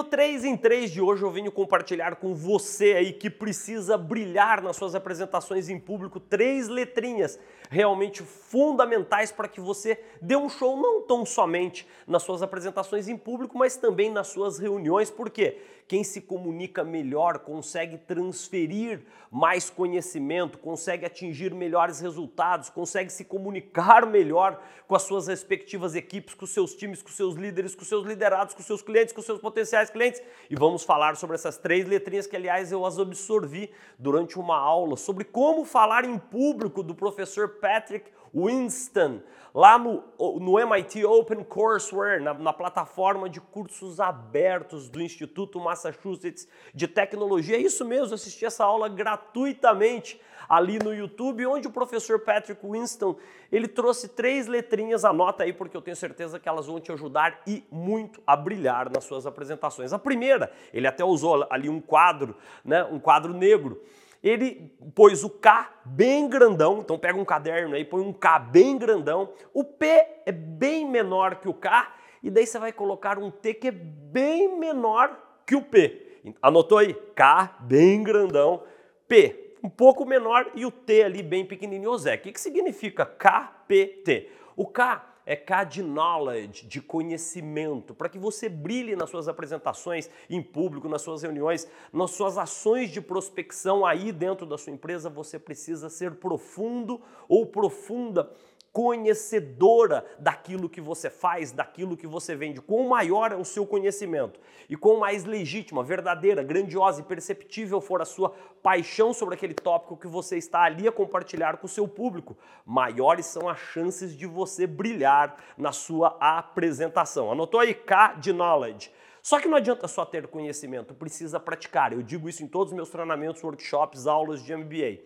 no 3 em 3 de hoje eu venho compartilhar com você aí que precisa brilhar nas suas apresentações em público três letrinhas realmente fundamentais para que você dê um show não tão somente nas suas apresentações em público, mas também nas suas reuniões. Por quê? Quem se comunica melhor consegue transferir mais conhecimento, consegue atingir melhores resultados, consegue se comunicar melhor com as suas respectivas equipes, com seus times, com seus líderes, com seus liderados, com seus clientes, com seus potenciais clientes. E vamos falar sobre essas três letrinhas que, aliás, eu as absorvi durante uma aula sobre como falar em público do professor Patrick Winston, lá no, no MIT Open Courseware, na, na, plataforma de cursos abertos do Instituto Massachusetts de Tecnologia. É isso mesmo, assisti essa aula gratuitamente ali no YouTube, onde o professor Patrick Winston, ele trouxe três letrinhas, anota aí porque eu tenho certeza que elas vão te ajudar e muito a brilhar nas suas apresentações. A primeira, ele até usou ali um quadro, né, um quadro negro, ele pôs o K bem grandão, então pega um caderno aí, põe um K bem grandão, o P é bem menor que o K, e daí você vai colocar um T que é bem menor que o P. Anotou aí? K bem grandão, P um pouco menor e o T ali bem pequenininho. Zé, o que, que significa KPT? O K é K de knowledge, de conhecimento, para que você brilhe nas suas apresentações em público, nas suas reuniões, nas suas ações de prospecção aí dentro da sua empresa, você precisa ser profundo ou profunda conhecedora daquilo que você faz, daquilo que você vende. Quão maior é o seu conhecimento e quão mais legítima, verdadeira, grandiosa e perceptível for a sua paixão sobre aquele tópico que você está ali a compartilhar com o seu público, maiores são as chances de você brilhar na sua apresentação. Anotou aí K de knowledge. Só que não adianta só ter conhecimento, precisa praticar. Eu digo isso em todos os meus treinamentos, workshops, aulas de MBA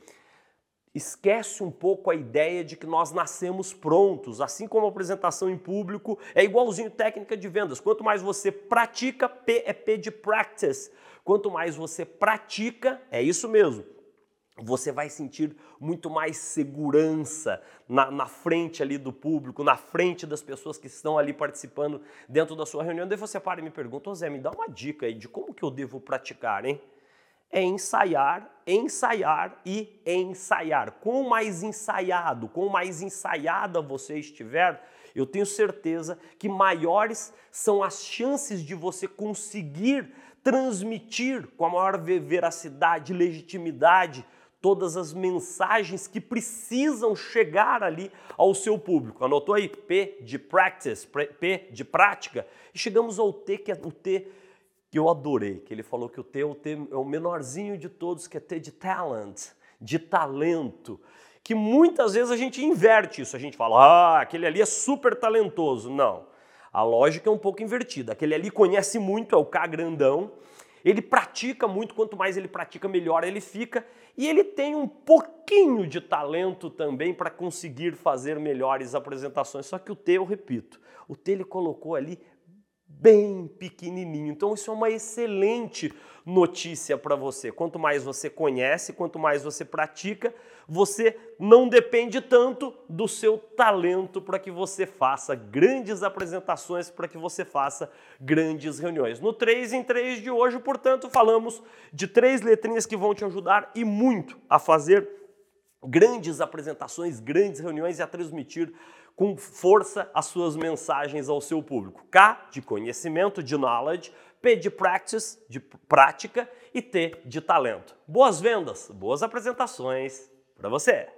esquece um pouco a ideia de que nós nascemos prontos, assim como a apresentação em público é igualzinho técnica de vendas. Quanto mais você pratica, P é P de practice. Quanto mais você pratica, é isso mesmo. Você vai sentir muito mais segurança na, na, frente ali do público, na frente das pessoas que estão ali participando dentro da sua reunião. Daí você para e me pergunta, Zé, me dá uma dica aí de como que eu devo praticar, hein? É ensaiar, ensaiar e ensaiar. Quanto mais ensaiado, quanto mais ensaiada você estiver, eu tenho certeza que maiores são as chances de você conseguir transmitir com a maior veracidade, legitimidade, todas as mensagens que precisam chegar ali ao seu público. Anotou aí? P de practice, P de prática. E chegamos ao T, que é o T que eu adorei, que ele falou que o T é o, menorzinho de todos, que é T de talent, de talento, que muitas vezes a gente inverte isso, a gente fala, ah, aquele ali é super talentoso. Não, a lógica é um pouco invertida. Aquele ali conhece muito, é o K grandão, ele pratica muito, quanto mais ele pratica, melhor ele fica, e ele tem um pouquinho de talento também para conseguir fazer melhores apresentações. Só que o T, eu repito, o T ele colocou ali bem pequenininho. Então isso é uma excelente notícia para você. Quanto mais você conhece, quanto mais você pratica, você não depende tanto do seu talento para que você faça grandes apresentações, para que você faça grandes reuniões. No 3 em 3 de hoje, portanto, falamos de três letrinhas que vão te ajudar e muito a fazer grandes apresentações, grandes reuniões e a transmitir com força as suas mensagens ao seu público. K de conhecimento, de knowledge, P de practice, de prática e T de talento. Boas vendas, boas apresentações para você.